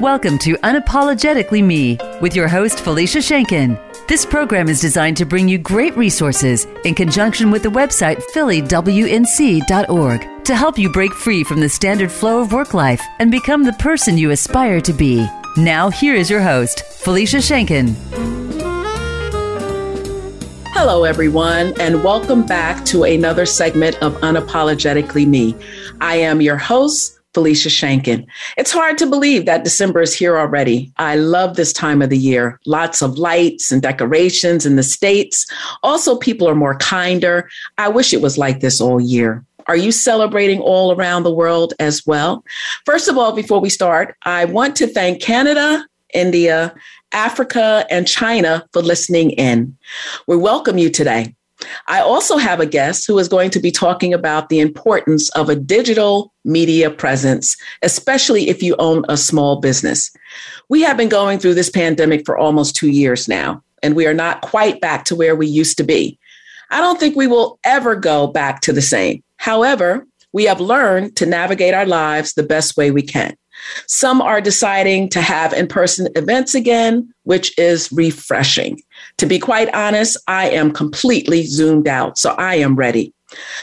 Welcome to Unapologetically Me with your host, Felicia Shankin. This program is designed to bring you great resources in conjunction with the website phillywnc.org to help you break free from the standard flow of work life and become the person you aspire to be. Now, here is your host, Felicia Shankin. Hello, everyone, and welcome back to another segment of Unapologetically Me. I am your host, Felicia Shankin. It's hard to believe that December is here already. I love this time of the year. Lots of lights and decorations in the States. Also, people are more kinder. I wish it was like this all year. Are you celebrating all around the world as well? First of all, before we start, I want to thank Canada, India, Africa, and China for listening in. We welcome you today. I also have a guest who is going to be talking about the importance of a digital media presence, especially if you own a small business. We have been going through this pandemic for almost two years now, and we are not quite back to where we used to be. I don't think we will ever go back to the same. However, we have learned to navigate our lives the best way we can. Some are deciding to have in person events again, which is refreshing. To be quite honest, I am completely zoomed out, so I am ready.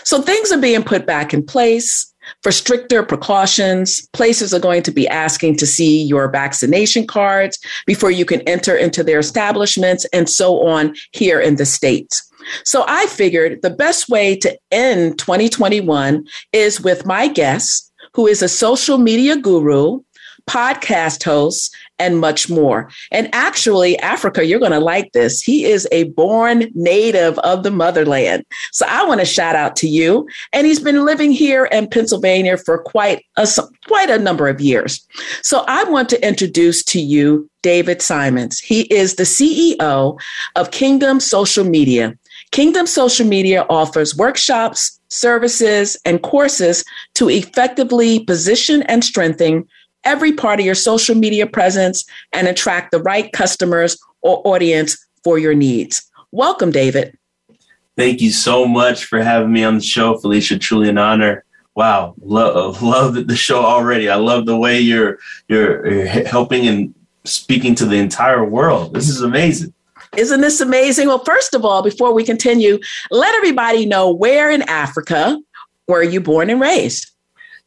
So things are being put back in place for stricter precautions. Places are going to be asking to see your vaccination cards before you can enter into their establishments and so on here in the States. So I figured the best way to end 2021 is with my guest, who is a social media guru, podcast host, and much more. And actually, Africa, you're going to like this. He is a born native of the motherland. So I want to shout out to you. And he's been living here in Pennsylvania for quite a, quite a number of years. So I want to introduce to you David Simons. He is the CEO of Kingdom Social Media. Kingdom Social Media offers workshops, services, and courses to effectively position and strengthen every part of your social media presence and attract the right customers or audience for your needs. Welcome, David. Thank you so much for having me on the show, Felicia. Truly an honor. Wow, love love the show already. I love the way you're you're, you're helping and speaking to the entire world. This is amazing. Isn't this amazing? Well, first of all, before we continue, let everybody know where in Africa were you born and raised?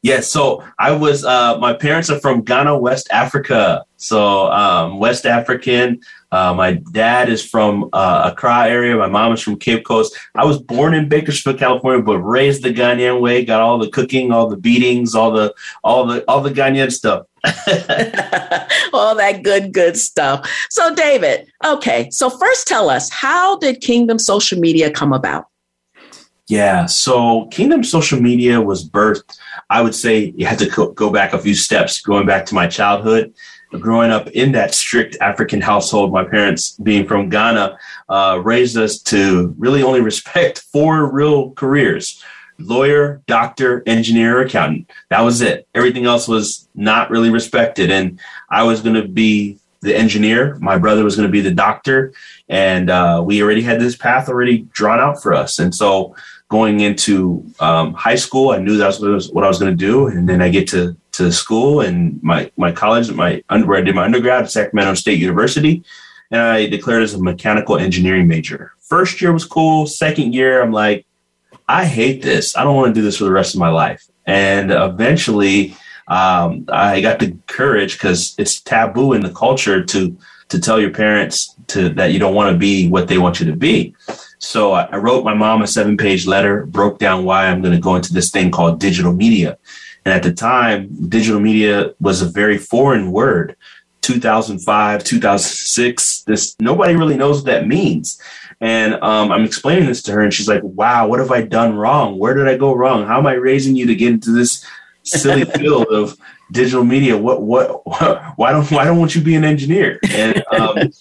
Yes, yeah, so I was. Uh, my parents are from Ghana, West Africa. So um, West African. Uh, my dad is from uh, Accra area. My mom is from Cape Coast. I was born in Bakersfield, California, but raised the Ghanaian way. Got all the cooking, all the beatings, all the all the all the Ghanaian stuff. all that good, good stuff. So, David, okay. So, first, tell us how did Kingdom Social Media come about? Yeah, so Kingdom Social Media was birthed. I would say you had to go back a few steps, going back to my childhood. Growing up in that strict African household, my parents, being from Ghana, uh, raised us to really only respect four real careers lawyer, doctor, engineer, accountant. That was it. Everything else was not really respected. And I was going to be the engineer. My brother was going to be the doctor. And uh, we already had this path already drawn out for us. And so going into um, high school, I knew that was what I was going to do, and then I get to to school and my my college, my where I did my undergrad at Sacramento State University, and I declared as a mechanical engineering major. First year was cool. Second year, I'm like, I hate this. I don't want to do this for the rest of my life. And eventually, um, I got the courage because it's taboo in the culture to to tell your parents to that you don't want to be what they want you to be. So I wrote my mom a seven page letter, broke down why I'm going to go into this thing called digital media. And at the time, digital media was a very foreign word. 2005, 2006, this nobody really knows what that means. And um, I'm explaining this to her, and she's like, "Wow, what have I done wrong? Where did I go wrong? How am I raising you to get into this silly field of digital media? What, what, what, why don't, why don't you be an engineer?" And um,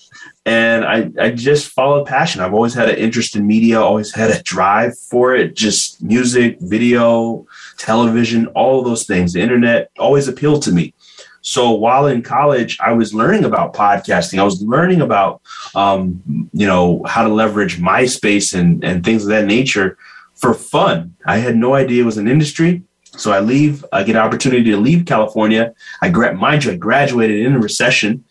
and I, I just followed passion. I've always had an interest in media, always had a drive for it. Just music, video, television, all those things. The internet always appealed to me. So while in college, I was learning about podcasting. I was learning about, um, you know, how to leverage MySpace and, and things of that nature for fun. I had no idea it was an industry. So I leave, I get an opportunity to leave California. I gra- mind you, I graduated in a recession,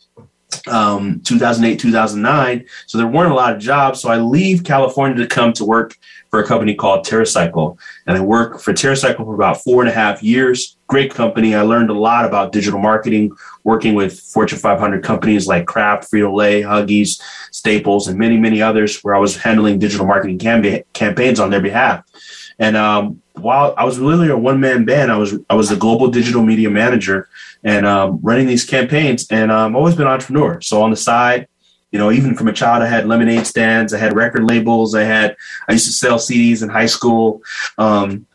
um, 2008, 2009. So there weren't a lot of jobs. So I leave California to come to work for a company called TerraCycle. And I work for TerraCycle for about four and a half years. Great company. I learned a lot about digital marketing, working with Fortune 500 companies like Kraft, Frito-Lay, Huggies, Staples, and many, many others where I was handling digital marketing cam- campaigns on their behalf. And um, while I was really a one man band, I was I was a global digital media manager and um, running these campaigns. And um, I've always been an entrepreneur. So on the side, you know, even from a child, I had lemonade stands, I had record labels, I had I used to sell CDs in high school. Um,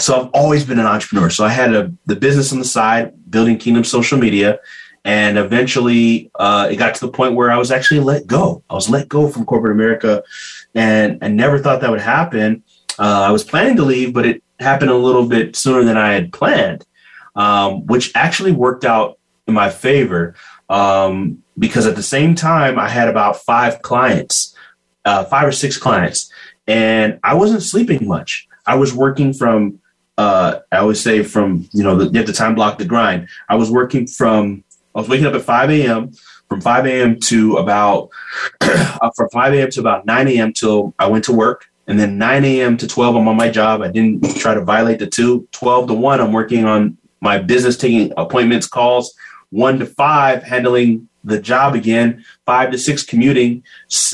so I've always been an entrepreneur. So I had a, the business on the side, building Kingdom Social Media, and eventually uh, it got to the point where I was actually let go. I was let go from corporate America, and I never thought that would happen. Uh, I was planning to leave, but it happened a little bit sooner than I had planned, um, which actually worked out in my favor um, because at the same time I had about five clients, uh, five or six clients, and I wasn't sleeping much. I was working from, uh, I always say from you know the, you have to time block the grind. I was working from I was waking up at 5 a.m. From 5 a.m. to about from 5 a.m. to about 9 a.m. till I went to work. And then 9 a.m. to 12, I'm on my job. I didn't try to violate the two. 12 to 1, I'm working on my business, taking appointments, calls. 1 to 5, handling the job again. 5 to 6, commuting.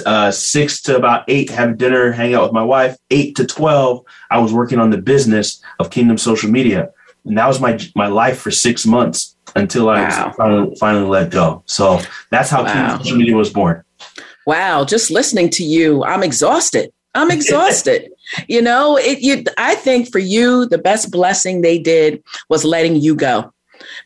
Uh, 6 to about 8, having dinner, hang out with my wife. 8 to 12, I was working on the business of Kingdom Social Media. And that was my, my life for six months until I wow. finally, finally let go. So that's how wow. Kingdom Social Media was born. Wow. Just listening to you, I'm exhausted. I'm exhausted. you know, it you I think for you the best blessing they did was letting you go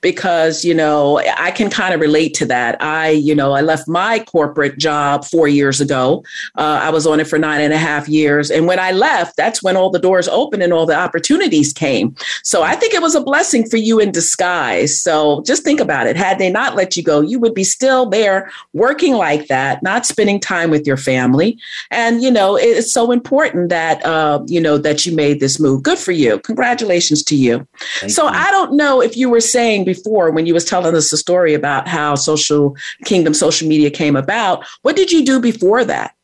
because you know i can kind of relate to that. I you know i left my corporate job four years ago. Uh, i was on it for nine and a half years. And when i left that's when all the doors opened and all the opportunities came. So i think it was a blessing for you in disguise. So just think about it. Had they not let you go you would be still there working like that not spending time with your family. And you know it's so important that uh, you know that you made this move. Good for you. Congratulations to you. Thank so you. i don't know if you were saying saying before when you was telling us the story about how social kingdom social media came about what did you do before that?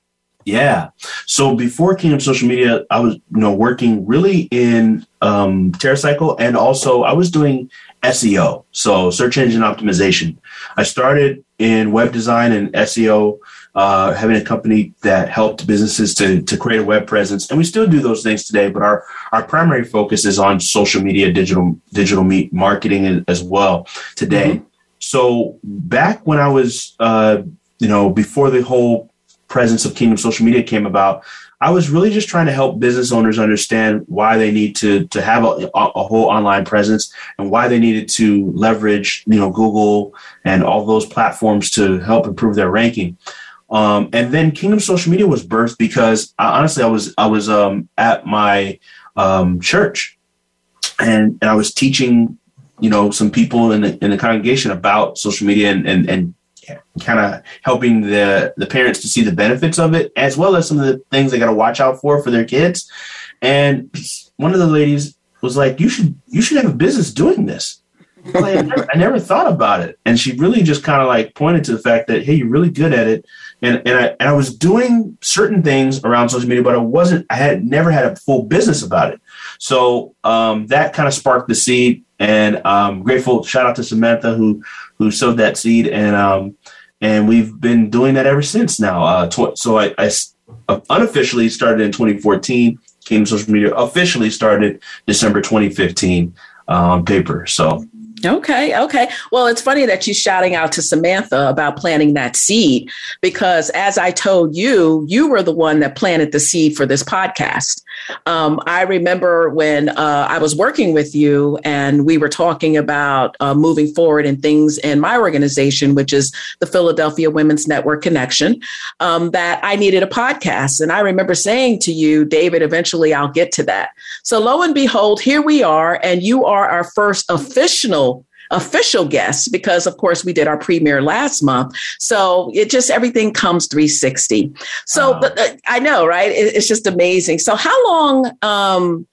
Yeah. So before kingdom social media i was you know working really in um TerraCycle and also i was doing seo so search engine optimization. I started in web design and seo uh, having a company that helped businesses to, to create a web presence. And we still do those things today, but our, our primary focus is on social media, digital, digital meet marketing as well today. Mm-hmm. So back when I was, uh, you know, before the whole presence of Kingdom social media came about, I was really just trying to help business owners understand why they need to to have a, a, whole online presence and why they needed to leverage, you know, Google and all those platforms to help improve their ranking. Um, and then Kingdom Social Media was birthed because uh, honestly, I was I was um, at my um, church, and and I was teaching, you know, some people in the in the congregation about social media and and, and kind of helping the the parents to see the benefits of it, as well as some of the things they got to watch out for for their kids. And one of the ladies was like, "You should you should have a business doing this." I, never, I never thought about it, and she really just kind of like pointed to the fact that, "Hey, you're really good at it." And and I, and I was doing certain things around social media, but I wasn't. I had never had a full business about it. So um, that kind of sparked the seed, and I'm grateful. Shout out to Samantha who who sowed that seed, and um, and we've been doing that ever since. Now, uh, tw- so I, I unofficially started in 2014. Kingdom Social Media officially started December 2015 um, paper. So Okay, okay. Well, it's funny that you're shouting out to Samantha about planting that seed because, as I told you, you were the one that planted the seed for this podcast. Um, I remember when uh, I was working with you and we were talking about uh, moving forward and things in my organization, which is the Philadelphia Women's Network Connection, um, that I needed a podcast. And I remember saying to you, David, eventually I'll get to that. So lo and behold, here we are, and you are our first official official guests because of course we did our premiere last month so it just everything comes 360 so but uh, i know right it, it's just amazing so how long um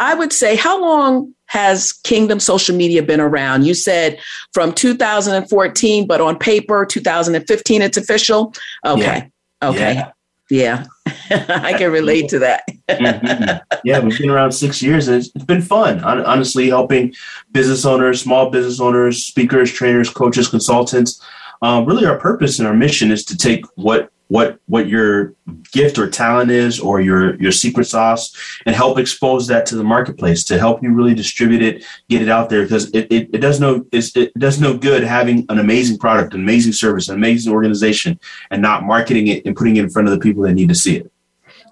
I would say, how long has Kingdom social media been around? You said from 2014, but on paper, 2015, it's official. Okay. Yeah. Okay. Yeah. Yeah, I can relate to that. mm-hmm. Yeah, we've been around six years and it's, it's been fun. Honestly, helping business owners, small business owners, speakers, trainers, coaches, consultants. Um, really, our purpose and our mission is to take what what what your gift or talent is or your your secret sauce and help expose that to the marketplace to help you really distribute it get it out there. Because it, it, it does no it does no good having an amazing product an amazing service an amazing organization and not marketing it and putting it in front of the people that need to see it.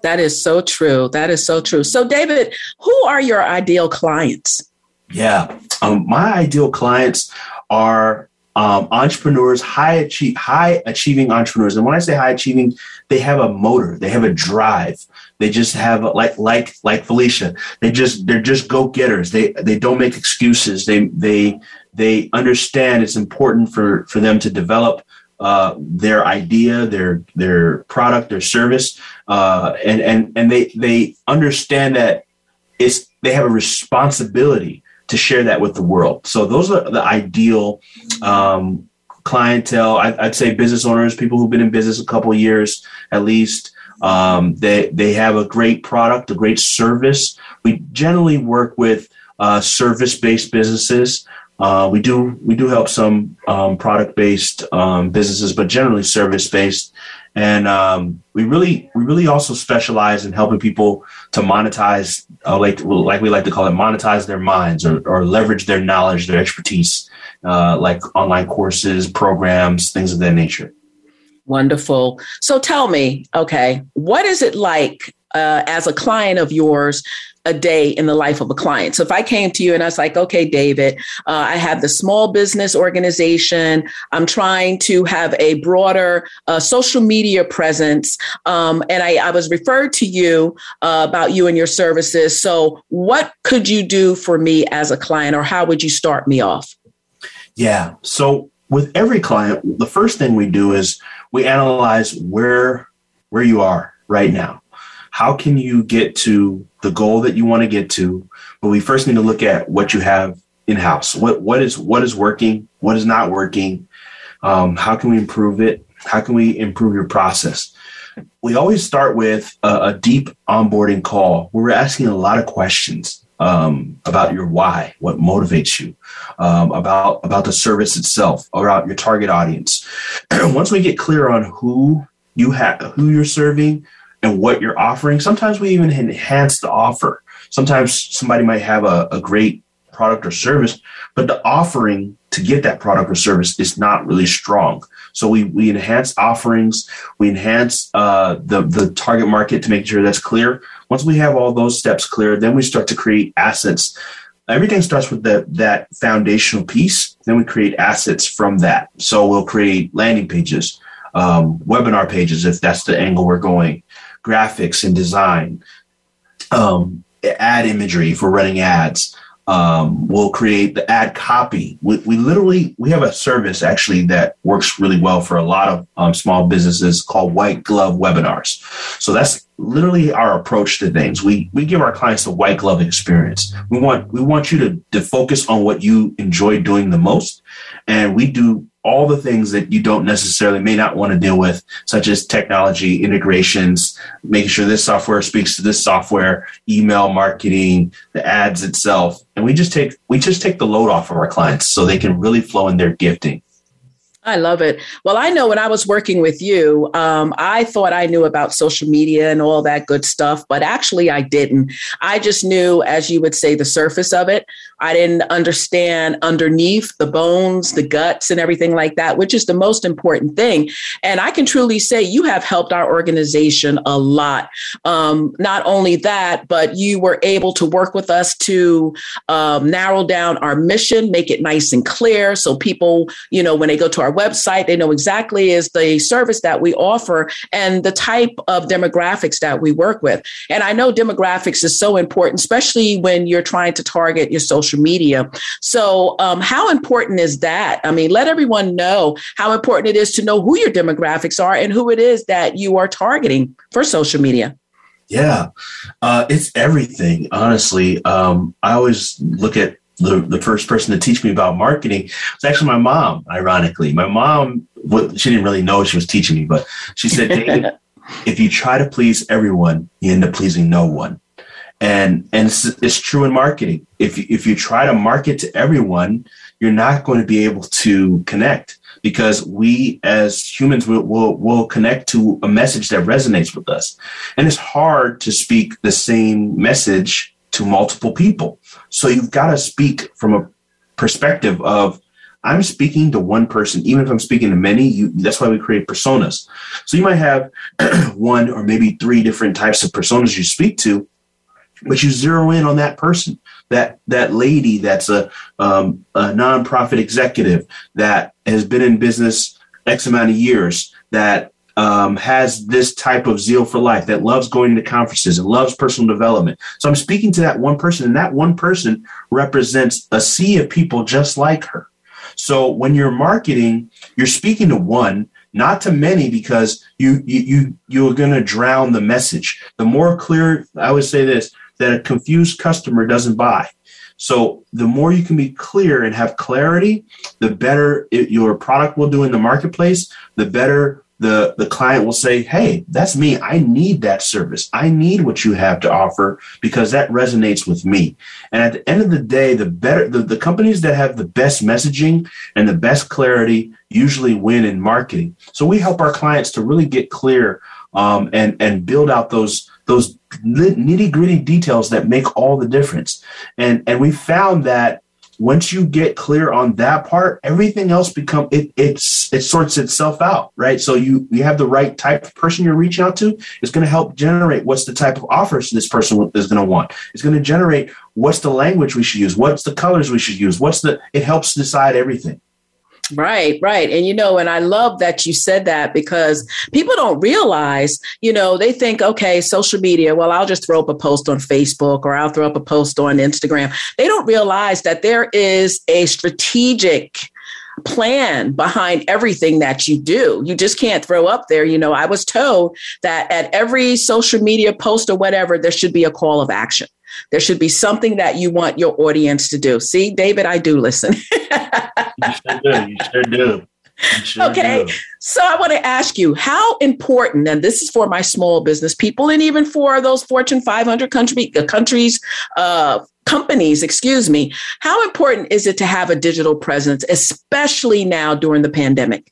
That is so true. That is so true. So david who are your ideal clients? Yeah. Um, my ideal clients are um, entrepreneurs, high achieve, high achieving entrepreneurs. And when I say high achieving, they have a motor, they have a drive. They just have like like like Felicia. They just they're just go getters. They they don't make excuses. They they they understand it's important for for them to develop uh, their idea, their their product, their service, uh, and and and they they understand that it's they have a responsibility to share that with the world. So those are the ideal um, clientele. I, would say business owners, people who've been in business a couple years at least. Um, they they have a great product, a great service. We generally work with uh, service based businesses. Uh, we do we do help some um, product based um, businesses, but generally service based. And um, we really we really also specialize in helping people to monetize, uh, like like we like to call it, monetize their minds or, or leverage their knowledge, their expertise, uh, like online courses, programs, things of that nature. Wonderful. So tell me, okay, what is it like uh, as a client of yours a day in the life of a client. So if I came to you and I was like, okay, David, uh, I have the small business organization. I'm trying to have a broader uh, social media presence. Um, and I, I, was referred to you uh, about you and your services. So what could you do for me as a client or how would you start me off? Yeah. So with every client, the first thing we do is we analyze where where you are right now how can you get to the goal that you want to get to? But we first need to look at what you have in house. What what is what is working? What is not working? Um, how can we improve it? How can we improve your process? We always start with a, a deep onboarding call where we're asking a lot of questions um, about your why, what motivates you, um, about about the service itself, about your target audience. Once we get clear on who you have, who you're serving, and what you're offering. Sometimes we even enhance the offer. Sometimes somebody might have a, a great product or service, but the offering to get that product or service is not really strong. So we we enhance offerings, we enhance uh, the the target market to make sure that's clear. Once we have all those steps clear, then we start to create assets. Everything starts with that that foundational piece. Then we create assets from that. So we'll create landing pages, um, webinar pages if that's the angle we're going graphics and design, um, ad imagery for running ads. Um, we'll create the ad copy. We, we, literally we have a service actually that works really well for a lot of um, small businesses called white glove webinars. So that's literally our approach to things. We we give our clients a white glove experience. We want we want you to, to focus on what you enjoy doing the most, and we do all the things that you don't necessarily may not want to deal with, such as technology integrations, making sure this software speaks to this software, email marketing, the ads itself. And we just take we just take the load off of our clients so they can really flow in their gifting. I love it. Well, I know when I was working with you, um, I thought I knew about social media and all that good stuff, but actually I didn't. I just knew, as you would say, the surface of it. I didn't understand underneath the bones, the guts, and everything like that, which is the most important thing. And I can truly say you have helped our organization a lot. Um, not only that, but you were able to work with us to um, narrow down our mission, make it nice and clear. So people, you know, when they go to our website, they know exactly is the service that we offer and the type of demographics that we work with. And I know demographics is so important, especially when you're trying to target your social social media. So, um, how important is that? I mean, let everyone know how important it is to know who your demographics are and who it is that you are targeting for social media. Yeah, uh, it's everything. Honestly, um, I always look at the, the first person to teach me about marketing was actually my mom. Ironically, my mom, what she didn't really know she was teaching me, but she said, "If you try to please everyone, you end up pleasing no one." And and it's, it's true in marketing. If you, if you try to market to everyone, you're not going to be able to connect because we as humans will, will, will connect to a message that resonates with us. And it's hard to speak the same message to multiple people. So you've got to speak from a perspective of I'm speaking to one person, even if I'm speaking to many. You, that's why we create personas. So you might have one or maybe three different types of personas you speak to, but you zero in on that person, that that lady that's a, um, a nonprofit executive that has been in business X amount of years, that um, has this type of zeal for life, that loves going to conferences and loves personal development. So I'm speaking to that one person, and that one person represents a sea of people just like her. So when you're marketing, you're speaking to one, not to many, because you you you you're going to drown the message. The more clear, I would say this: that a confused customer doesn't buy. So the more you can be clear and have clarity, the better it, your product will do in the marketplace, the better the, the client will say, Hey, that's me. I need that service. I need what you have to offer because that resonates with me. And at the end of the day, the better the, the companies that have the best messaging and the best clarity usually win in marketing. So we help our clients to really get clear um, and and build out those those nitty gritty details that make all the difference. And and we found that once you get clear on that part, everything else become it it's it sorts itself out, right? So you you have the right type of person you're reaching out to. It's going to help generate what's the type of offers this person is going to want. It's going to generate what's the language we should use, what's the colors we should use, what's the it helps decide everything. Right, right. And you know, and I love that you said that because people don't realize, you know, they think, okay, social media, well, I'll just throw up a post on Facebook or I'll throw up a post on Instagram. They don't realize that there is a strategic plan behind everything that you do. You just can't throw up there. You know, I was told that at every social media post or whatever, there should be a call of action. There should be something that you want your audience to do. See, David, I do listen. you sure do. You sure do. Sure okay. Do. So I want to ask you how important, and this is for my small business people and even for those Fortune 500 country, uh, countries, uh, companies, excuse me, how important is it to have a digital presence, especially now during the pandemic?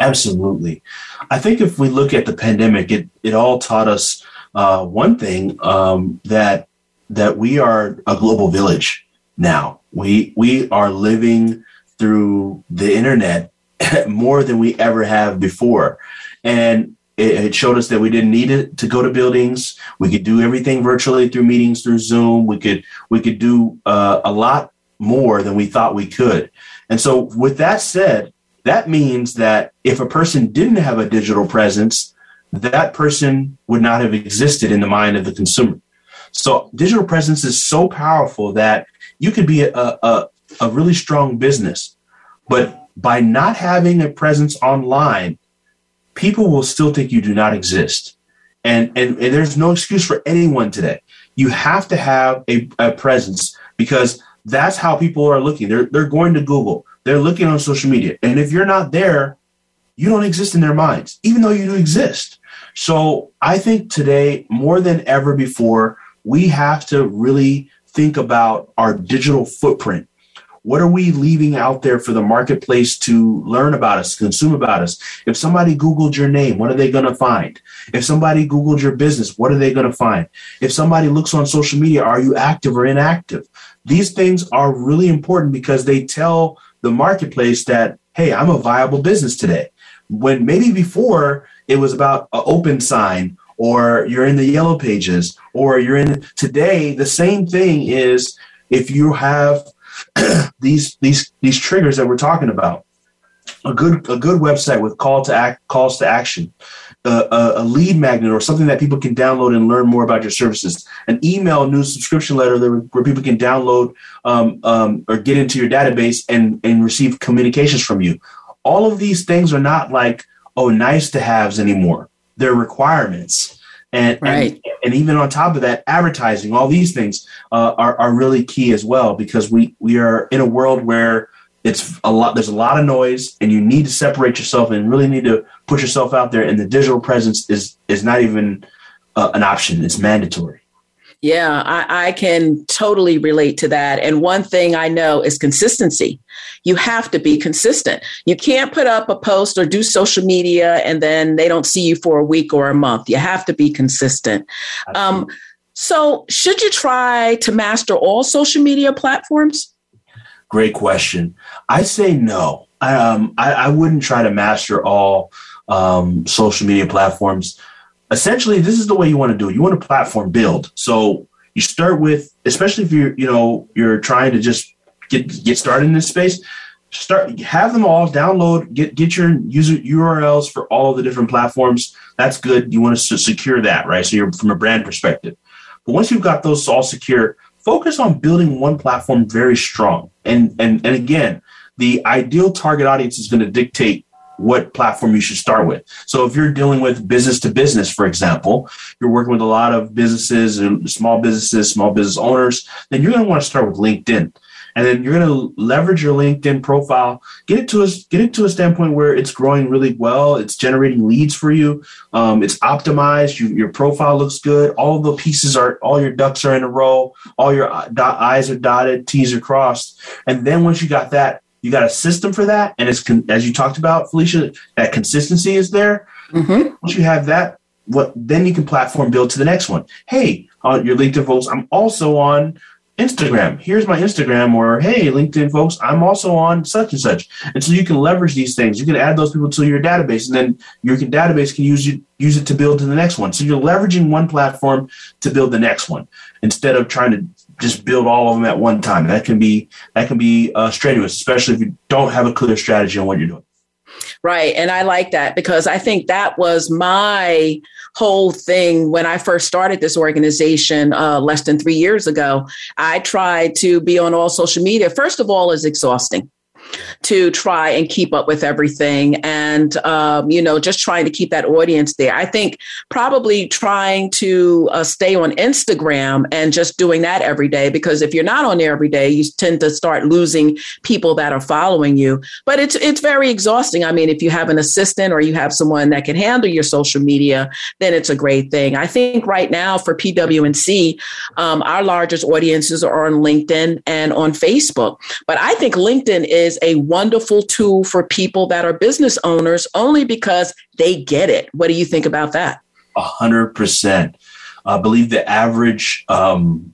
Absolutely. I think if we look at the pandemic, it, it all taught us uh, one thing um, that that we are a global village now. We we are living through the internet more than we ever have before, and it, showed us that we didn't need it to go to buildings. We could do everything virtually through meetings through Zoom. We could we could do uh, a lot more than we thought we could. And so, with that said, that means that if a person didn't have a digital presence, that person would not have existed in the mind of the consumer. So digital presence is so powerful that you could be a, a, a really strong business, but by not having a presence online, people will still think you do not exist. And, and, and there's no excuse for anyone today. You have to have a, a presence because that's how people are looking. They're, they're going to Google, they're looking on social media. And if you're not there, you don't exist in their minds, even though you do exist. So I think today, more than ever before, we have to really think about our digital footprint. What are we leaving out there for the marketplace to learn about us, consume about us? If somebody Googled your name, what are they going to find? If somebody Googled your business, what are they going to find? If somebody looks on social media, are you active or inactive? These things are really important because they tell the marketplace that, hey, I'm a viable business today. When maybe before it was about an open sign or you're in the yellow pages or you're in today the same thing is if you have these these these triggers that we're talking about. A good a good website with call to act calls to action a, a, lead magnet or something that people can download and learn more about your services an email news subscription letter that, where people can download um, um, or get into your database and and receive communications from you. All of these things are not like oh nice to haves anymore they're requirements. And, right. and, and even on top of that, advertising, all these things uh, are, are really key as well because we, we are in a world where it's a lot there's a lot of noise and you need to separate yourself and really need to put yourself out there and the digital presence is is not even uh, an option. It's mandatory yeah I, I can totally relate to that. And one thing i know is consistency. You have to be consistent. You can't put up a post or do social media and then they don't see you for a week or a month. You have to be consistent. Um, so should you try to master all social media platforms? Great question. I say no. Um, I, I, wouldn't try to master all um, social media platforms. Essentially, this is the way you want to do it. You want a platform build. So you start with, especially if you're, you know, you're trying to just get get started in this space. Start have them all download, get get your user URLs for all the different platforms. That's good. You want to secure that, right? So you're from a brand perspective. But once you've got those all secure, focus on building one platform very strong. And and and again, the ideal target audience is going to dictate what platform you should start with. So if you're dealing with business to business, for example, you're working with a lot of businesses and small businesses, small business owners, then you're going to want to start with LinkedIn and then you're going to leverage your LinkedIn profile, get it to us, get it to a standpoint where it's growing really well, it's generating leads for you, um, it's optimized, you, your profile looks good, all the pieces are, all your ducks are in a row, all your dot, I's are dotted, T's are crossed, and then once you got that, you got a system for that, and it's con- as you talked about, Felicia, that consistency is there. Mm-hmm. Once you have that, what then you can platform build to the next one. Hey, on your LinkedIn folks, I'm also on Instagram. Here's my Instagram, or hey, LinkedIn folks, I'm also on such and such. And so you can leverage these things. You can add those people to your database, and then your database can use it use it to build to the next one. So you're leveraging one platform to build the next one instead of trying to just build all of them at one time. That can be that can be uh, strenuous, especially if you don't have a clear strategy on what you're doing. Right. And I like that because I think that was my whole thing when I first started this organization uh, less than three years ago. I tried to be on all social media. First of all, is exhausting to try and keep up with everything and um, you know just trying to keep that audience there. I think probably trying to uh, stay on instagram and just doing that every day because if you're not on there every day you tend to start losing people that are following you. But it's it's very exhausting. I mean if you have an assistant or you have someone that can handle your social media then it's a great thing. I think right now for pwnc um, our largest audiences are on linkedin and on facebook. But i think linkedin is a wonderful tool for people that are business owners only because they get it. What do you think about that? A hundred percent. I believe the average um,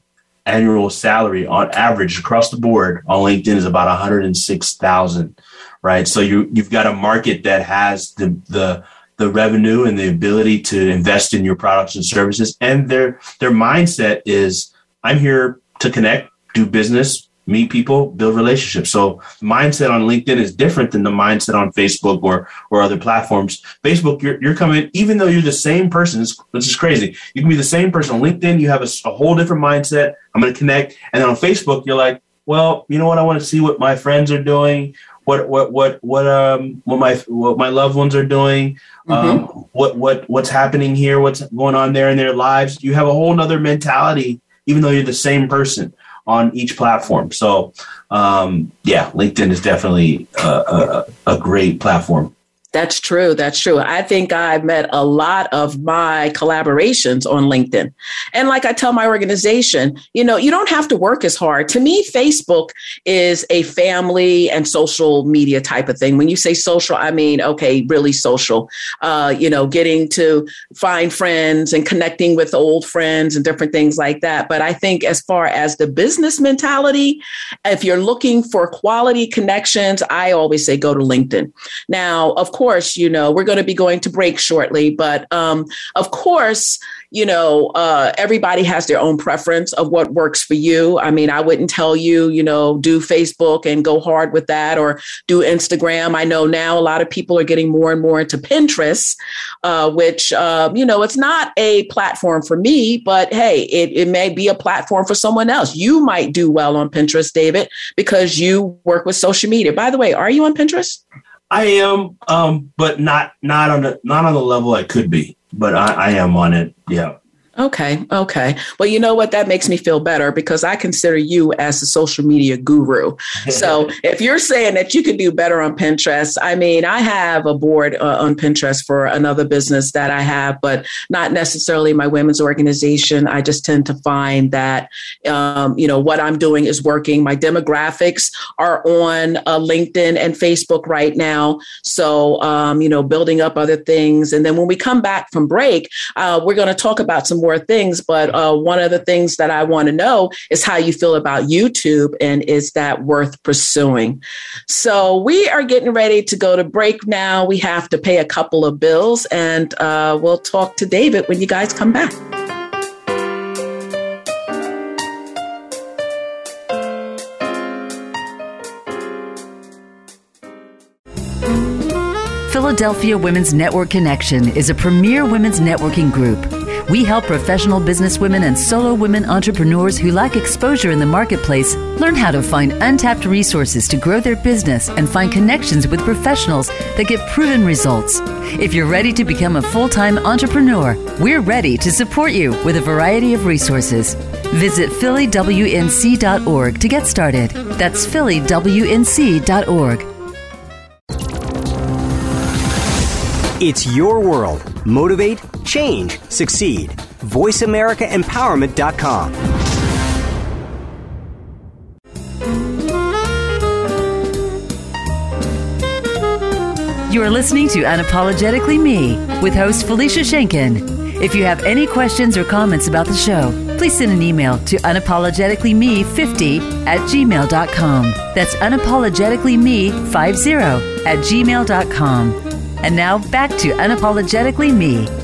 annual salary on average across the board on LinkedIn is about 106,000, right? So you, you've got a market that has the, the, the revenue and the ability to invest in your products and services. And their, their mindset is I'm here to connect, do business, meet people, build relationships. So mindset on LinkedIn is different than the mindset on Facebook or or other platforms. Facebook, you're, you're coming, even though you're the same person, this is crazy. You can be the same person on LinkedIn. You have a, a whole different mindset. I'm going to connect. And then on Facebook, you're like, well, you know what? I want to see what my friends are doing. What, what, what, what, um, what my, what my loved ones are doing. Mm-hmm. Um, what, what, what's happening here? What's going on there in their lives? You have a whole nother mentality, even though you're the same person on each platform. So, um, yeah, LinkedIn is definitely a, a, a great platform. That's true. That's true. I think I've met a lot of my collaborations on LinkedIn. And like I tell my organization, you know, you don't have to work as hard. To me, Facebook is a family and social media type of thing. When you say social, I mean, okay, really social. Uh, you know, getting to find friends and connecting with old friends and different things like that. But I think as far as the business mentality, if you're looking for quality connections, I always say go to LinkedIn. Now, of course, you know, we're going to be going to break shortly, but um, of course, you know, uh, everybody has their own preference of what works for you. I mean, I wouldn't tell you, you know, do Facebook and go hard with that or do Instagram. I know now a lot of people are getting more and more into Pinterest, uh, which, uh, you know, it's not a platform for me, but hey, it, it may be a platform for someone else. You might do well on Pinterest, David, because you work with social media. By the way, are you on Pinterest? I am, um, but not not on the not on the level I could be. but I, I am on it. Yeah. Okay. Okay. Well, you know what? That makes me feel better because I consider you as a social media guru. so if you're saying that you could do better on Pinterest, I mean, I have a board uh, on Pinterest for another business that I have, but not necessarily my women's organization. I just tend to find that, um, you know, what I'm doing is working. My demographics are on uh, LinkedIn and Facebook right now. So, um, you know, building up other things. And then when we come back from break, uh, we're going to talk about some more more things, but uh, one of the things that I want to know is how you feel about YouTube and is that worth pursuing? So we are getting ready to go to break now. We have to pay a couple of bills, and uh, we'll talk to David when you guys come back. Philadelphia Women's Network Connection is a premier women's networking group we help professional businesswomen and solo women entrepreneurs who lack exposure in the marketplace learn how to find untapped resources to grow their business and find connections with professionals that get proven results. If you're ready to become a full time entrepreneur, we're ready to support you with a variety of resources. Visit phillywnc.org to get started. That's phillywnc.org. It's your world. Motivate Change, succeed. VoiceAmericaEmpowerment.com. You are listening to Unapologetically Me with host Felicia Schenken. If you have any questions or comments about the show, please send an email to unapologeticallyme50 at gmail.com. That's unapologeticallyme50 at gmail.com. And now back to Unapologetically Me.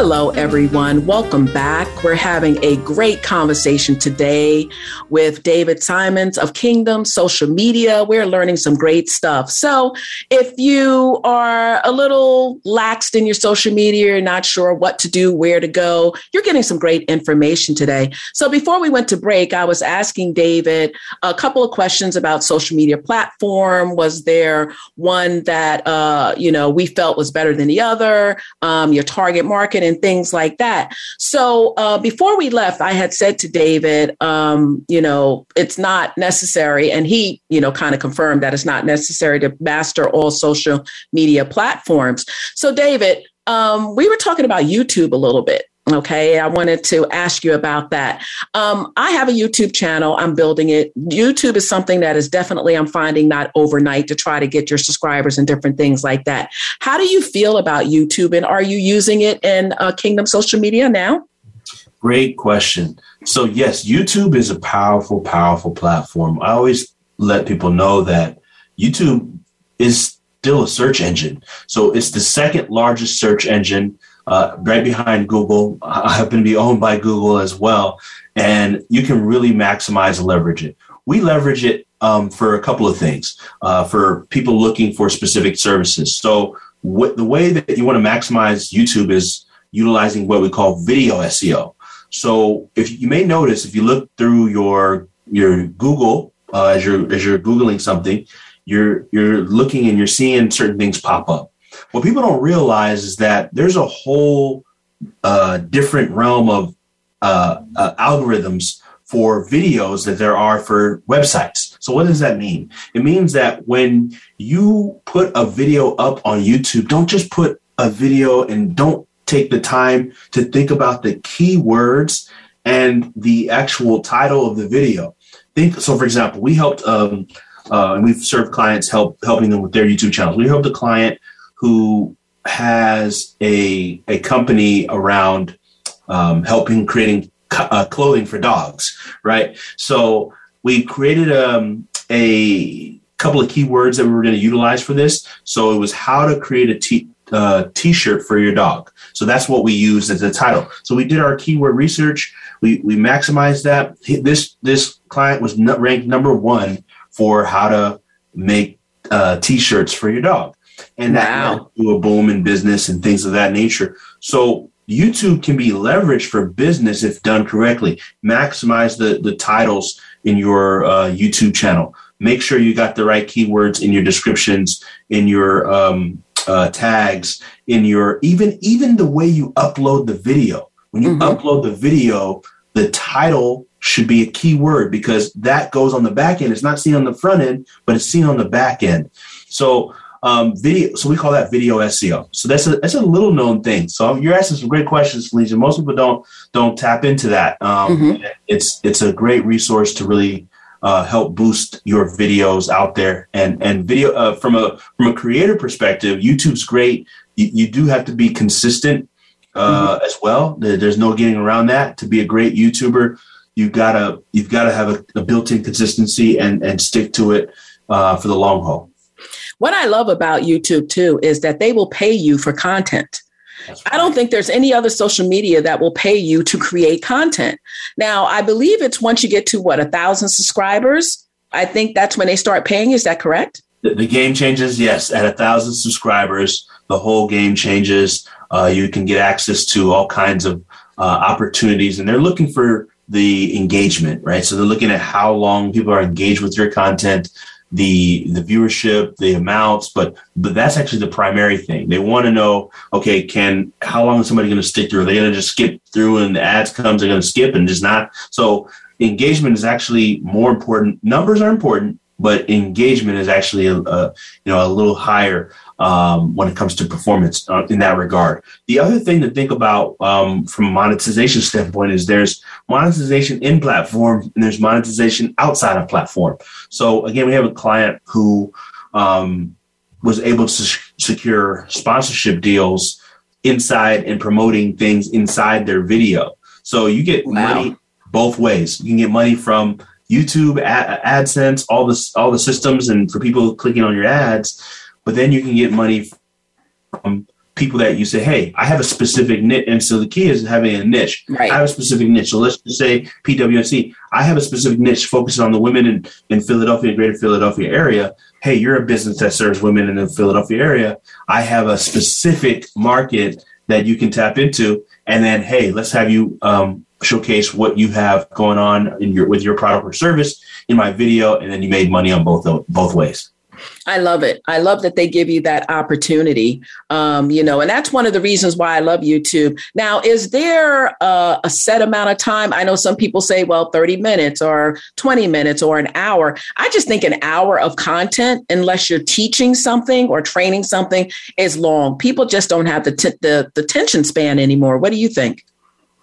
Hello, everyone. Welcome back. We're having a great conversation today with David Simons of Kingdom Social Media. We're learning some great stuff. So, if you are a little laxed in your social media, you're not sure what to do, where to go, you're getting some great information today. So, before we went to break, I was asking David a couple of questions about social media platform. Was there one that uh, you know we felt was better than the other? Um, your target market and things like that. So uh, before we left, I had said to David, um, you know, it's not necessary. And he, you know, kind of confirmed that it's not necessary to master all social media platforms. So, David, um, we were talking about YouTube a little bit. Okay, I wanted to ask you about that. Um, I have a YouTube channel. I'm building it. YouTube is something that is definitely I'm finding not overnight to try to get your subscribers and different things like that. How do you feel about YouTube, and are you using it in uh, Kingdom Social Media now? Great question. So yes, YouTube is a powerful, powerful platform. I always let people know that YouTube is still a search engine. So it's the second largest search engine uh, right behind Google. I happen to be owned by Google as well. And you can really maximize and leverage it. We leverage it um, for a couple of things uh, for people looking for specific services. So, what, the way that you want to maximize YouTube is utilizing what we call video SEO. So, if you may notice, if you look through your your Google uh, as you're as you're googling something, you're you're looking and you're seeing certain things pop up. What people don't realize is that there's a whole uh, different realm of uh, uh, algorithms for videos that there are for websites. So, what does that mean? It means that when you put a video up on YouTube, don't just put a video and don't take the time to think about the keywords and the actual title of the video. Think so. For example, we helped, um, uh, and we've served clients help helping them with their YouTube channels. We helped a client who has a a company around um, helping creating uh, clothing for dogs, right? So we created um, a couple of keywords that we were going to utilize for this. So it was how to create a t uh, t-shirt for your dog. So that's what we used as the title. So we did our keyword research. We we maximized that. This this client was ranked number one for how to make uh, t-shirts for your dog and that wow. to a boom in business and things of that nature. So YouTube can be leveraged for business if done correctly. Maximize the the titles in your uh, YouTube channel. Make sure you got the right keywords in your descriptions, in your um, uh, tags in your even even the way you upload the video. When you mm-hmm. upload the video, the title should be a key word because that goes on the back end. It's not seen on the front end, but it's seen on the back end. So um, video, so we call that video SEO. So that's a that's a little known thing. So you're asking some great questions, Felicia. Most people don't don't tap into that. Um, mm-hmm. It's it's a great resource to really uh, help boost your videos out there. And and video uh, from a from a creator perspective, YouTube's great. You, you do have to be consistent uh, mm-hmm. as well. There's no getting around that. To be a great YouTuber, you gotta you've got to have a, a, built-in consistency and and stick to it uh, for the long haul. What I love about YouTube too is that they will pay you for content. I don't think there's any other social media that will pay you to create content. Now, I believe it's once you get to what, a thousand subscribers. I think that's when they start paying. Is that correct? The, the game changes, yes. At a thousand subscribers, the whole game changes. Uh, you can get access to all kinds of uh, opportunities, and they're looking for the engagement, right? So they're looking at how long people are engaged with your content the the viewership, the amounts, but but that's actually the primary thing. They want to know, okay, can how long is somebody going to stick through? Are they going to just skip through and the ads comes, they're going to skip and just not? So engagement is actually more important. Numbers are important, but engagement is actually a, a you know a little higher um, when it comes to performance uh, in that regard. The other thing to think about um, from a monetization standpoint is there's monetization in platform and there's monetization outside of platform. So again, we have a client who um, was able to secure sponsorship deals inside and promoting things inside their video. So you get wow. money both ways. You can get money from YouTube, AdSense, all the all the systems, and for people clicking on your ads but then you can get money from people that you say, hey, I have a specific niche. And so the key is having a niche. Right. I have a specific niche. So let's just say PWSC. I have a specific niche focusing on the women in, in Philadelphia, greater Philadelphia area. Hey, you're a business that serves women in the Philadelphia area. I have a specific market that you can tap into. And then, hey, let's have you um, showcase what you have going on in your with your product or service in my video. And then you made money on both both ways. I love it. I love that they give you that opportunity. Um, you know, and that's one of the reasons why I love YouTube. Now, is there a, a, set amount of time? I know some people say, well, 30 minutes or 20 minutes or an hour. I just think an hour of content, unless you're teaching something or training something, is long. People just don't have the, t- the, the tension span anymore. What do you think?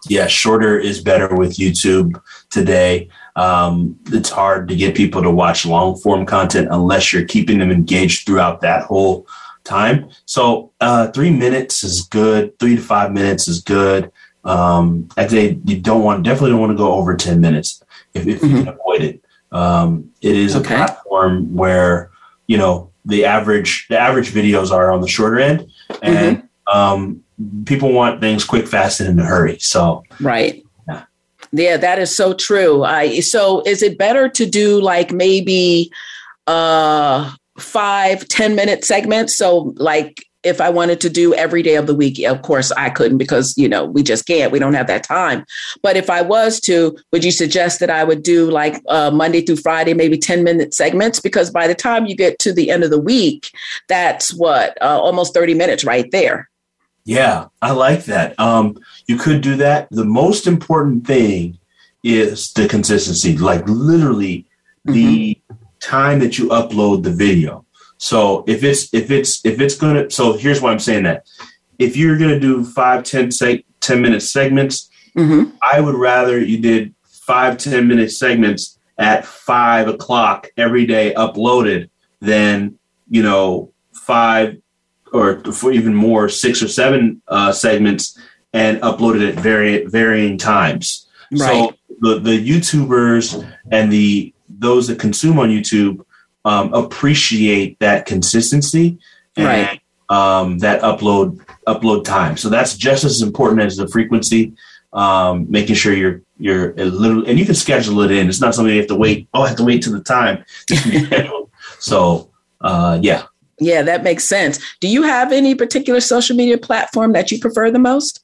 Yeah, shorter is better with YouTube today. Um, it's hard to get people to watch long form content unless you're keeping them engaged throughout that whole time. So uh, three minutes is good. Three to five minutes is good. Um, I'd say you don't want definitely don't want to go over ten minutes if, if mm-hmm. you can avoid it. Um, it is okay. a platform where you know the average the average videos are on the shorter end, and mm-hmm. um, people want things quick, fast, and in a hurry. So right. Yeah, that is so true. I so is it better to do like maybe uh five ten minute segments? So like if I wanted to do every day of the week, of course I couldn't because you know we just can't. We don't have that time. But if I was to, would you suggest that I would do like uh, Monday through Friday, maybe ten minute segments? Because by the time you get to the end of the week, that's what uh, almost thirty minutes right there. Yeah, I like that. Um, you could do that. The most important thing is the consistency, like literally mm-hmm. the time that you upload the video. So if it's if it's if it's gonna so here's why I'm saying that. If you're gonna do five, 10, say, 10 minute segments, mm-hmm. I would rather you did five, 10 minute segments at five o'clock every day uploaded than, you know, five or for even more, six or seven uh, segments and uploaded at very varying times. Right. So the the YouTubers and the those that consume on YouTube um, appreciate that consistency and right. um, that upload upload time. So that's just as important as the frequency. Um, making sure you're you're a little and you can schedule it in. It's not something you have to wait. Oh, I have to wait to the time. so uh, yeah, yeah, that makes sense. Do you have any particular social media platform that you prefer the most?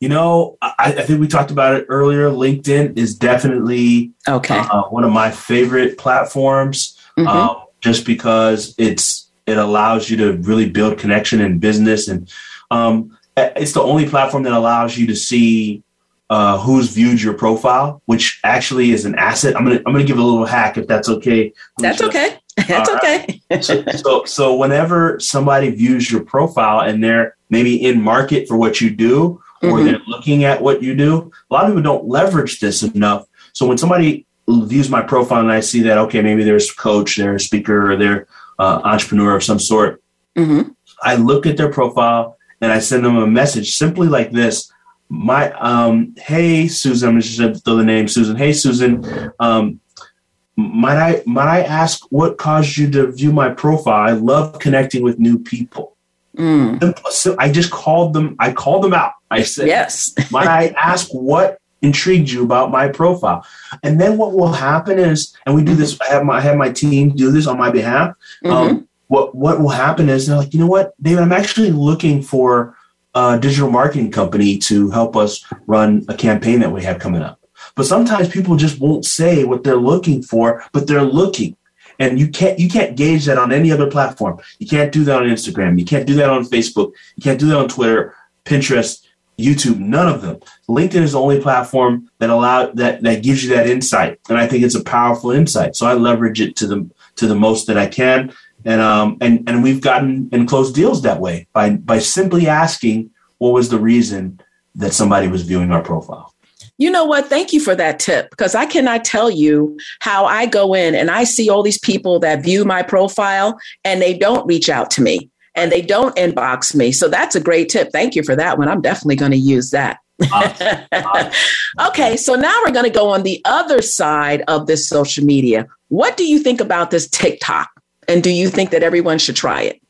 You know, I, I think we talked about it earlier. LinkedIn is definitely okay. Uh, one of my favorite platforms, mm-hmm. um, just because it's It allows you to really build connection in business, and um, it's the only platform that allows you to see uh, who's viewed your profile, which actually is an asset. I'm gonna I'm gonna give a little hack if that's okay. That's okay. That's okay. so, so so whenever somebody views your profile and they're maybe in market for what you do or mm-hmm. they're looking at what you do, a lot of people don't leverage this enough. So when somebody views my profile and I see that okay, maybe there's a coach, they're a speaker, or they're uh, entrepreneur of some sort, mm-hmm. I look at their profile and I send them a message simply like this my um hey susan i'm just gonna throw the name susan hey susan um might i might i ask what caused you to view my profile? I love connecting with new people. Mm. so i just called them i called them out. I said yes. might i ask what intrigued you about my profile? And then what will happen is and we do this i have my I have my team do this on my behalf. Mm-hmm. um, what what will happen is they're like you know what? David i'm actually looking for a digital marketing company to help us run a campaign that we have coming up. But sometimes people just won't say what they're looking for, but they're looking. And you can't you can't gauge that on any other platform. You can't do that on Instagram. You can't do that on Facebook. You can't do that on Twitter, Pinterest, YouTube. None of them. LinkedIn is the only platform that allow that that gives you that insight, and I think it's a powerful insight. So I leverage it to the to the most that I can and um and and we've gotten and closed deals that way by by simply asking what was the reason that somebody was viewing our profile you know what? Thank you for that tip because I cannot tell you how I go in and I see all these people that view my profile and they don't reach out to me and they don't inbox me. So that's a great tip. Thank you for that one. I'm definitely going to use that. okay, so now we're going to go on the other side of this social media. What do you think about this TikTok? And do you think that everyone should try it?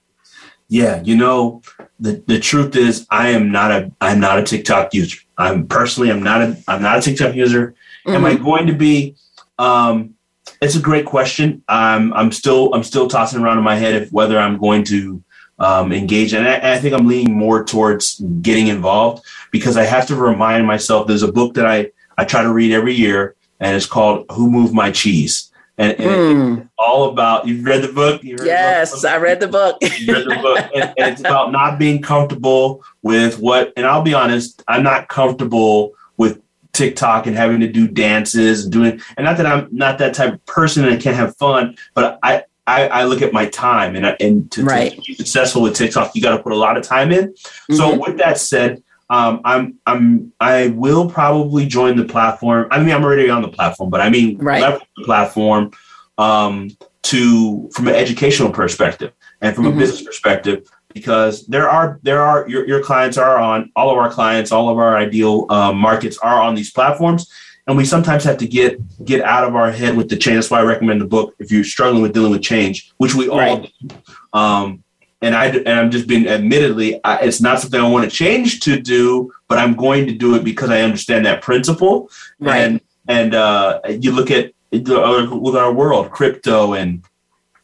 Yeah, you know, the, the truth is I am not a I'm not a TikTok user. I'm personally I'm not a I'm not a TikTok user. Mm-hmm. Am I mm-hmm. going to be um it's a great question. I'm I'm still I'm still tossing around in my head if whether I'm going to um, engage, and I, I, think I'm leaning more towards getting involved because I have to remind myself. There's a book that I I try to read every year, and it's called "Who Moved My Cheese." And, and mm. all about you've read the book yes the book? i read the book you read the book and, and, it's about not being comfortable with what and i'll be honest i'm not comfortable with tiktok and having to do dances and doing and not that i'm not that type of person and i can't have fun but i I, I look at my time and, and to, right. to be successful with TikTok, you got to put a lot of time in. Mm-hmm. So with that said, um, I'm I'm I will probably join the platform. I mean, I'm already on the platform, but I mean, right. the platform um, to from an educational perspective and from mm-hmm. a business perspective, because there are there are your your clients are on all of our clients, all of our ideal uh, markets are on these platforms, and we sometimes have to get get out of our head with the change. That's why I recommend the book if you're struggling with dealing with change, which we all right. do. Um, and I and I'm just being admittedly, I, it's not something I want to change to do, but I'm going to do it because I understand that principle. Right. And and uh, you look at with our world, crypto and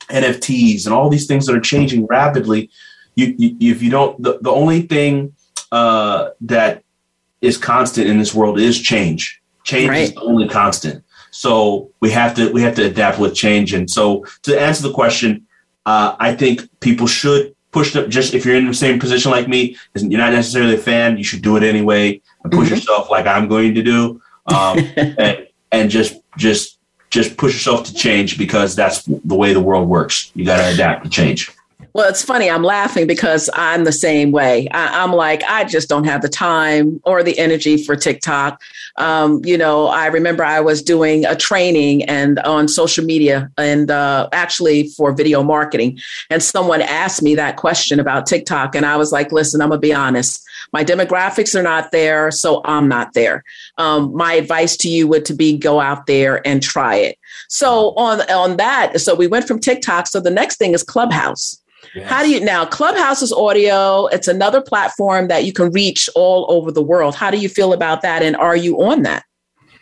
NFTs and all these things that are changing rapidly. You, you if you don't, the, the only thing uh, that is constant in this world is change. Change right. is the only constant. So we have to we have to adapt with change. And so to answer the question, uh, I think people should push them. Just if you're in the same position like me, you're not necessarily a fan, you should do it anyway and push mm-hmm. yourself like I'm going to do, um, and, and just just just push yourself to change because that's the way the world works. You got to adapt to change. Well, it's funny. I'm laughing because I'm the same way. I, am like, I just don't have the time or the energy for TikTok. Um, you know, I remember I was doing a training and on social media and uh, actually for video marketing, and someone asked me that question about TikTok, and I was like, listen, I'm gonna be honest. My demographics are not there, so I'm not there. Um, my advice to you would to be go out there and try it. So on on that, so we went from TikTok. So the next thing is Clubhouse. Yes. How do you now? Clubhouse is audio. It's another platform that you can reach all over the world. How do you feel about that? And are you on that?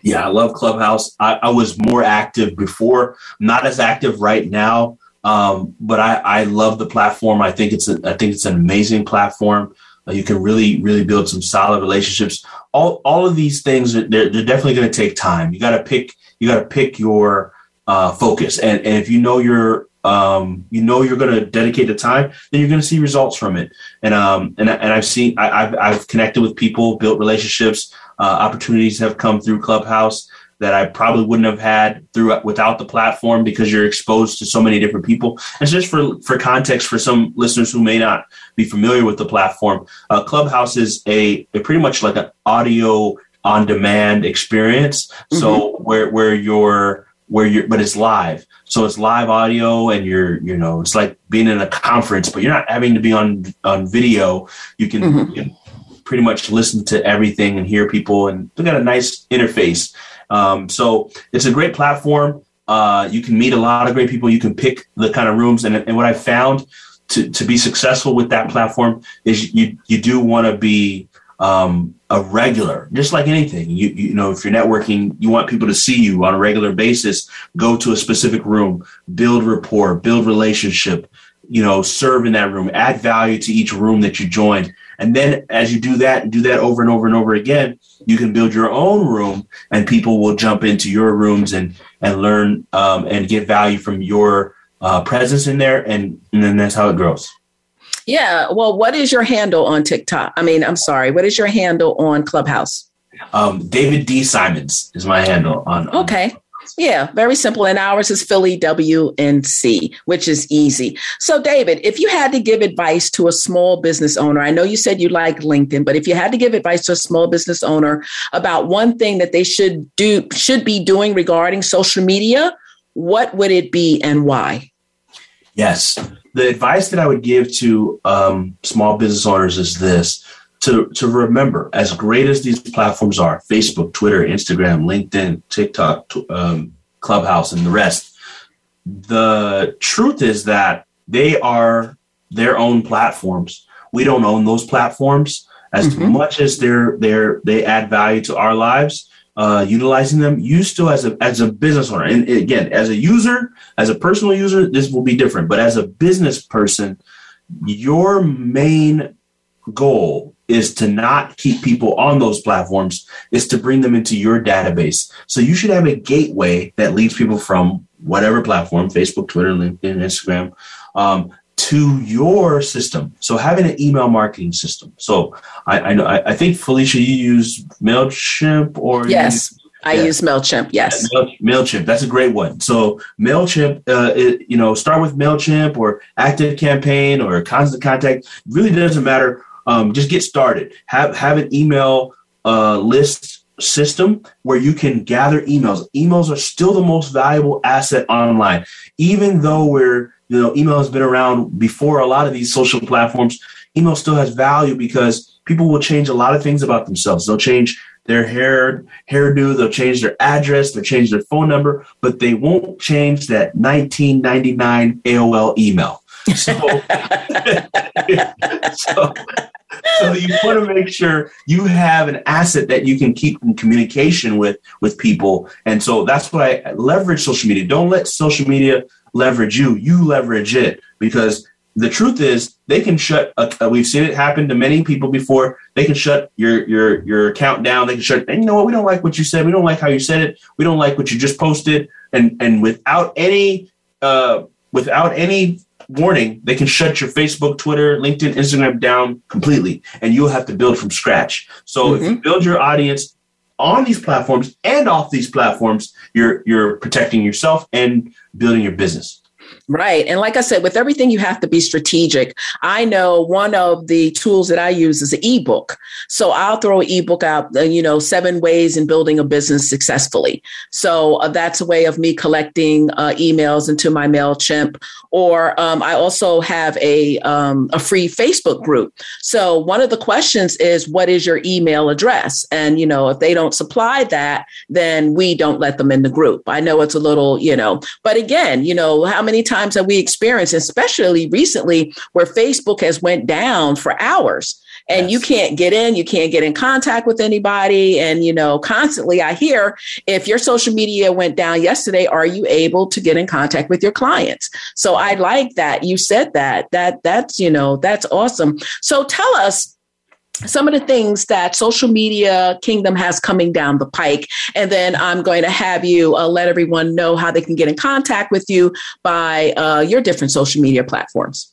Yeah, I love Clubhouse. I, I was more active before, not as active right now. Um, but I, I love the platform. I think it's a, I think it's an amazing platform. Uh, you can really really build some solid relationships. All all of these things they're, they're definitely going to take time. You got to pick you got to pick your uh, focus, and and if you know your um, you know you're going to dedicate the time, then you're going to see results from it. And um, and and I've seen I, have I've connected with people, built relationships, uh, opportunities have come through Clubhouse that I probably wouldn't have had through without the platform because you're exposed to so many different people. And just for for context, for some listeners who may not be familiar with the platform, uh, Clubhouse is a, a pretty much like an audio on demand experience. Mm-hmm. So where where you're where you're but it's live. So it's live audio and you're you know it's like being in a conference but you're not having to be on on video. You can, mm-hmm. you can pretty much listen to everything and hear people and they got a nice interface. Um, so it's a great platform. Uh, you can meet a lot of great people. You can pick the kind of rooms. And, and what i found to, to be successful with that platform is you you do want to be um, a regular, just like anything. You you know, if you're networking, you want people to see you on a regular basis. Go to a specific room, build rapport, build relationship. You know, serve in that room, add value to each room that you joined. and then as you do that and do that over and over and over again, you can build your own room, and people will jump into your rooms and and learn um, and get value from your uh, presence in there, and, and then that's how it grows. Yeah. Well, what is your handle on TikTok? I mean, I'm sorry. What is your handle on Clubhouse? Um, David D. Simons is my handle on. on okay. Yeah, very simple. And ours is Philly WNC, which is easy. So, David, if you had to give advice to a small business owner, I know you said you like LinkedIn, but if you had to give advice to a small business owner about one thing that they should do, should be doing regarding social media, what would it be and why? Yes the advice that I would give to um, small business owners is this to, to remember as great as these platforms are Facebook, Twitter, Instagram, LinkedIn, TikTok, um, Clubhouse, and the rest. The truth is that they are their own platforms. We don't own those platforms as mm-hmm. much as they're, they're, they add value to our lives uh, utilizing them. You still, as a as a business owner, and again, as a user, as a personal user, this will be different. But as a business person, your main goal is to not keep people on those platforms is to bring them into your database so you should have a gateway that leads people from whatever platform facebook twitter linkedin instagram um, to your system. So having an email marketing system. So I, I know I, I think Felicia, you use Mailchimp or yes. Use, I yeah. use Mailchimp. Yes, Mailchimp. That's a great one. So Mailchimp, uh, it, you know, start with Mailchimp or Active Campaign or Constant Contact. Really doesn't matter. Um, just get started. Have have an email uh, list system where you can gather emails. Emails are still the most valuable asset online, even though we're you know, email has been around before a lot of these social platforms. Email still has value because people will change a lot of things about themselves. They'll change their hair hairdo, they'll change their address, they'll change their phone number, but they won't change that 1999 AOL email. So, so, so you want to make sure you have an asset that you can keep in communication with with people, and so that's why I leverage social media. Don't let social media leverage you, you leverage it. Because the truth is they can shut a, we've seen it happen to many people before. They can shut your your your account down. They can shut and you know what? We don't like what you said. We don't like how you said it. We don't like what you just posted. And and without any uh without any warning they can shut your facebook twitter linkedin instagram down completely. And you'll have to build from scratch. So mm-hmm. if you mm-hmm. build your audience on these platforms and off these platforms you're you're protecting yourself and building your business. Right. And like I said, with everything, you have to be strategic. I know one of the tools that I use is an ebook. So I'll throw an ebook out, uh, you know, seven ways in building a business successfully. So uh, that's a way of me collecting uh, emails into my MailChimp. Or um, I also have a, um, a free Facebook group. So one of the questions is, what is your email address? And, you know, if they don't supply that, then we don't let them in the group. I know it's a little, you know, but again, you know, how many times that we experience, especially recently, where Facebook has went down for hours. And yes. you can't get in you can't get in contact with anybody. And you know constantly i hear if your social media went down yesterday are you able to get in contact with your clients? So i like that. You said that. That that's you know that's awesome. So tell us some of the things that social media kingdom has coming down the pike. And then i'm going to have you uh, let everyone know how they can get in contact with you by uh, your different social media platforms.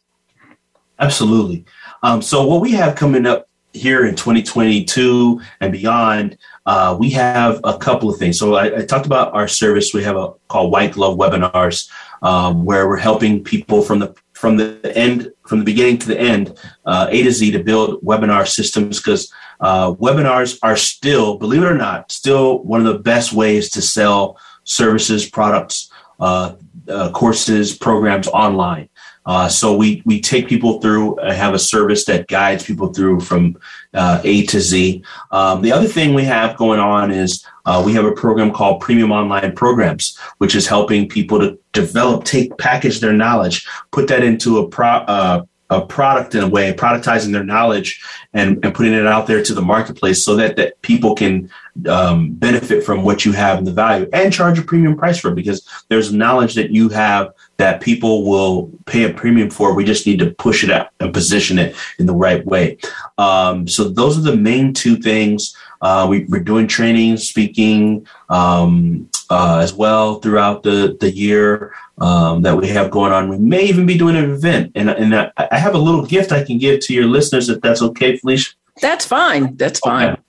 Absolutely. Um, so what we have coming up here in 2022 and beyond uh, we have a couple of things. So I, I, talked about our service. We have a called white glove webinars um, where we're helping people from the from the end, from the beginning to the end, uh, A to Z to build webinar systems because uh, webinars are still, believe it or not, still one of the best ways to sell services, products, uh, uh courses, programs online. Uh, so we we take people through, uh, have a service that guides people through from uh, A to Z. Um, the other thing we have going on is uh, we have a program called Premium Online Programs, which is helping people to develop, take, package their knowledge, put that into a pro, uh, a product in a way, productizing their knowledge and, and putting it out there to the marketplace so that, that people can um, benefit from what you have and the value and charge a premium price for it because there's knowledge that you have that people will pay a premium for. We just need to push it out and position it in the right way. Um, so those are the main two things. Uh, we, are doing training, speaking um, uh, as well throughout the, the year um, that we have going on. We may even be doing an event. And, and I, I have a little gift I can give to your listeners if that's okay, Felicia. That's fine. That's fine. Okay.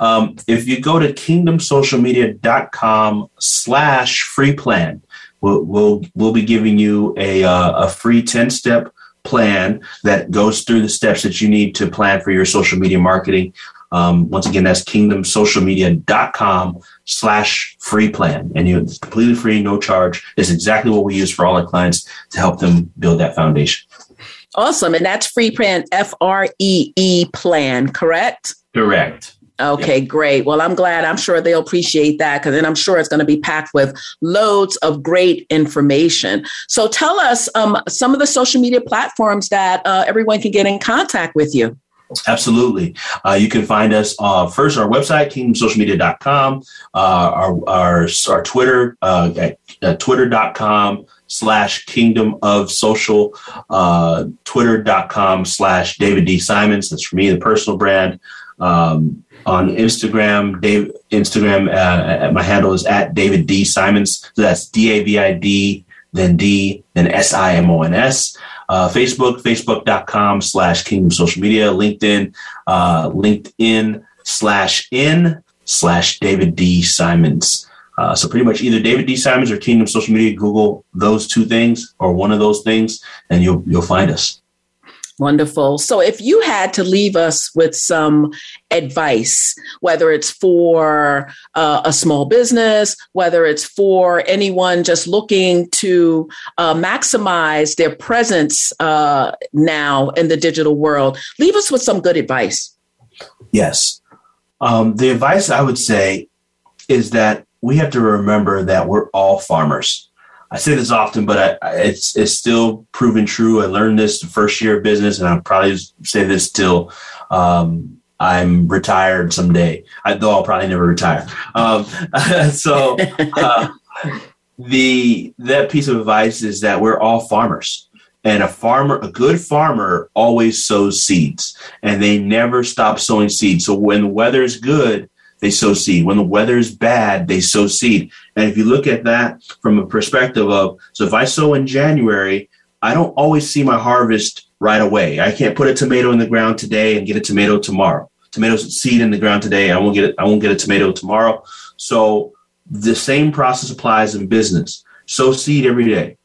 Um, if you go to kingdomsocialmedia.com slash free plan, we'll, we'll, we'll be giving you a, uh, a free 10 step plan that goes through the steps that you need to plan for your social media marketing. Um, once again, that's kingdomsocialmedia.com slash free plan. And you it's completely free, no charge. It's exactly what we use for all our clients to help them build that foundation. Awesome. And that's free plan, F R E E plan, correct? Correct. Okay, great. Well, I'm glad. I'm sure they'll appreciate that because then I'm sure it's going to be packed with loads of great information. So tell us um, some of the social media platforms that uh, everyone can get in contact with you. Absolutely. Uh, you can find us uh, first our website, kingdomsocialmedia.com, uh, our, our, our Twitter uh, at uh, twitter.com slash kingdom of social, uh, twitter.com slash David D. Simons. That's for me, the personal brand. Um, on Instagram. Dave, Instagram, uh, my handle is at David D Simons. So that's D A V I D, then D, then S I M O N S. Uh, Facebook, facebook.com slash Kingdom Social Media, LinkedIn, uh, LinkedIn slash in slash David D Simons. Uh, so pretty much either David D Simons or Kingdom Social Media. Google those two things or one of those things, and you'll you'll find us. Wonderful. So, if you had to leave us with some advice, whether it's for uh, a small business, whether it's for anyone just looking to uh, maximize their presence uh, now in the digital world, leave us with some good advice. Yes. Um, the advice I would say is that we have to remember that we're all farmers. I say this often, but I, it's it's still proven true. I learned this the first year of business, and I'll probably say this till um, I'm retired someday. I, though I'll probably never retire. Um, so uh, the that piece of advice is that we're all farmers, and a farmer, a good farmer, always sows seeds, and they never stop sowing seeds. So when the weather is good, they sow seed. When the weather is bad, they sow seed. And if you look at that from a perspective of, so if I sow in January, I don't always see my harvest right away. I can't put a tomato in the ground today and get a tomato tomorrow. Tomato seed in the ground today, I won't get it. I won't get a tomato tomorrow. So the same process applies in business. Sow seed every day.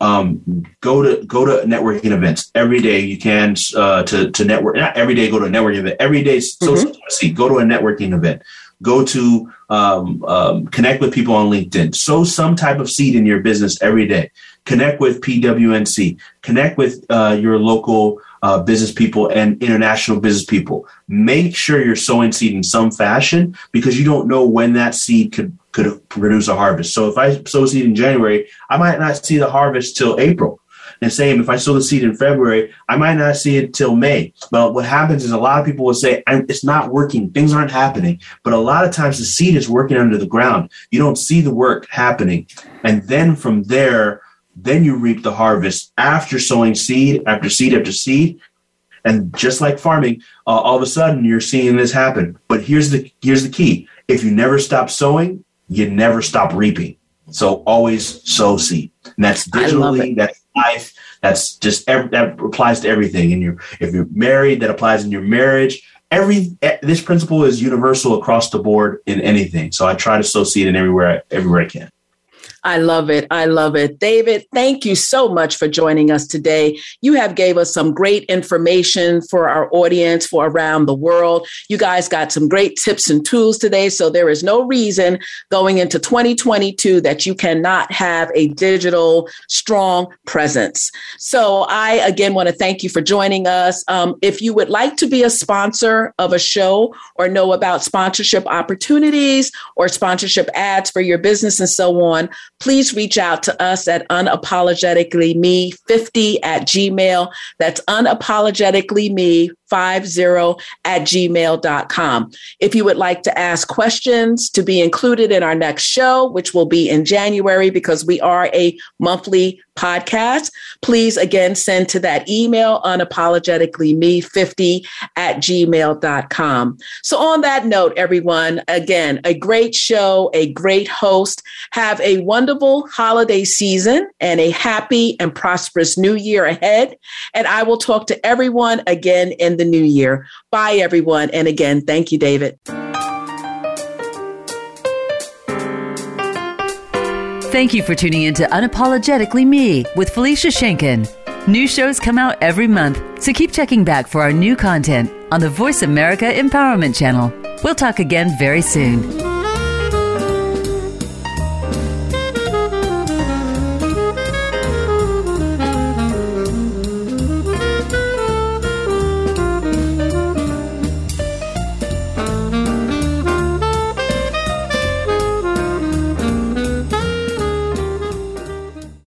Um, go to go to networking events every day. You can uh, to to network. Not every day. Go to a networking event every day. So mm-hmm. seed. Go to a networking event go to um, um, connect with people on LinkedIn. Sow some type of seed in your business every day. Connect with PWNC. Connect with uh, your local uh, business people and international business people. Make sure you're sowing seed in some fashion because you don't know when that seed could could produce a harvest. So if I sow seed in January, I might not see the harvest till April. And same, if I sow the seed in February, I might not see it till May. But what happens is a lot of people will say, it's not working. Things aren't happening. But a lot of times the seed is working under the ground. You don't see the work happening. And then from there, then you reap the harvest after sowing seed after seed after seed. And just like farming, uh, all of a sudden you're seeing this happen. But here's the here's the key: if you never stop sowing, you never stop reaping. So always sow seed. And that's digitally, that's life, that's just every, that applies to everything. And you if you're married, that applies in your marriage. Every this principle is universal across the board in anything. So I try to sow seed in everywhere everywhere I can. I love it. I love it. David, thank you so much for joining us today. You have gave us some great information for our audience for around the world. You guys got some great tips and tools today. So there is no reason going into 2022 that you cannot have a digital strong presence. So I again want to thank you for joining us. Um, if you would like to be a sponsor of a show or know about sponsorship opportunities or sponsorship ads for your business and so on, please reach out to us at unapologetically me 50 at gmail. That's unapologetically me 50 at gmail.com. If you would like to ask questions to be included in our next show, which will be in January because we are a monthly podcast, please again send to that email unapologetically me 50 at gmail.com. So, on that note, everyone, again, a great show, a great host. Have a wonderful holiday season and a happy and prosperous new year ahead. And I will talk to everyone again in the the new year. Bye, everyone. And again, thank you, David. Thank you for tuning in to Unapologetically Me with Felicia Schenken. New shows come out every month, so keep checking back for our new content on the Voice America Empowerment Channel. We'll talk again very soon.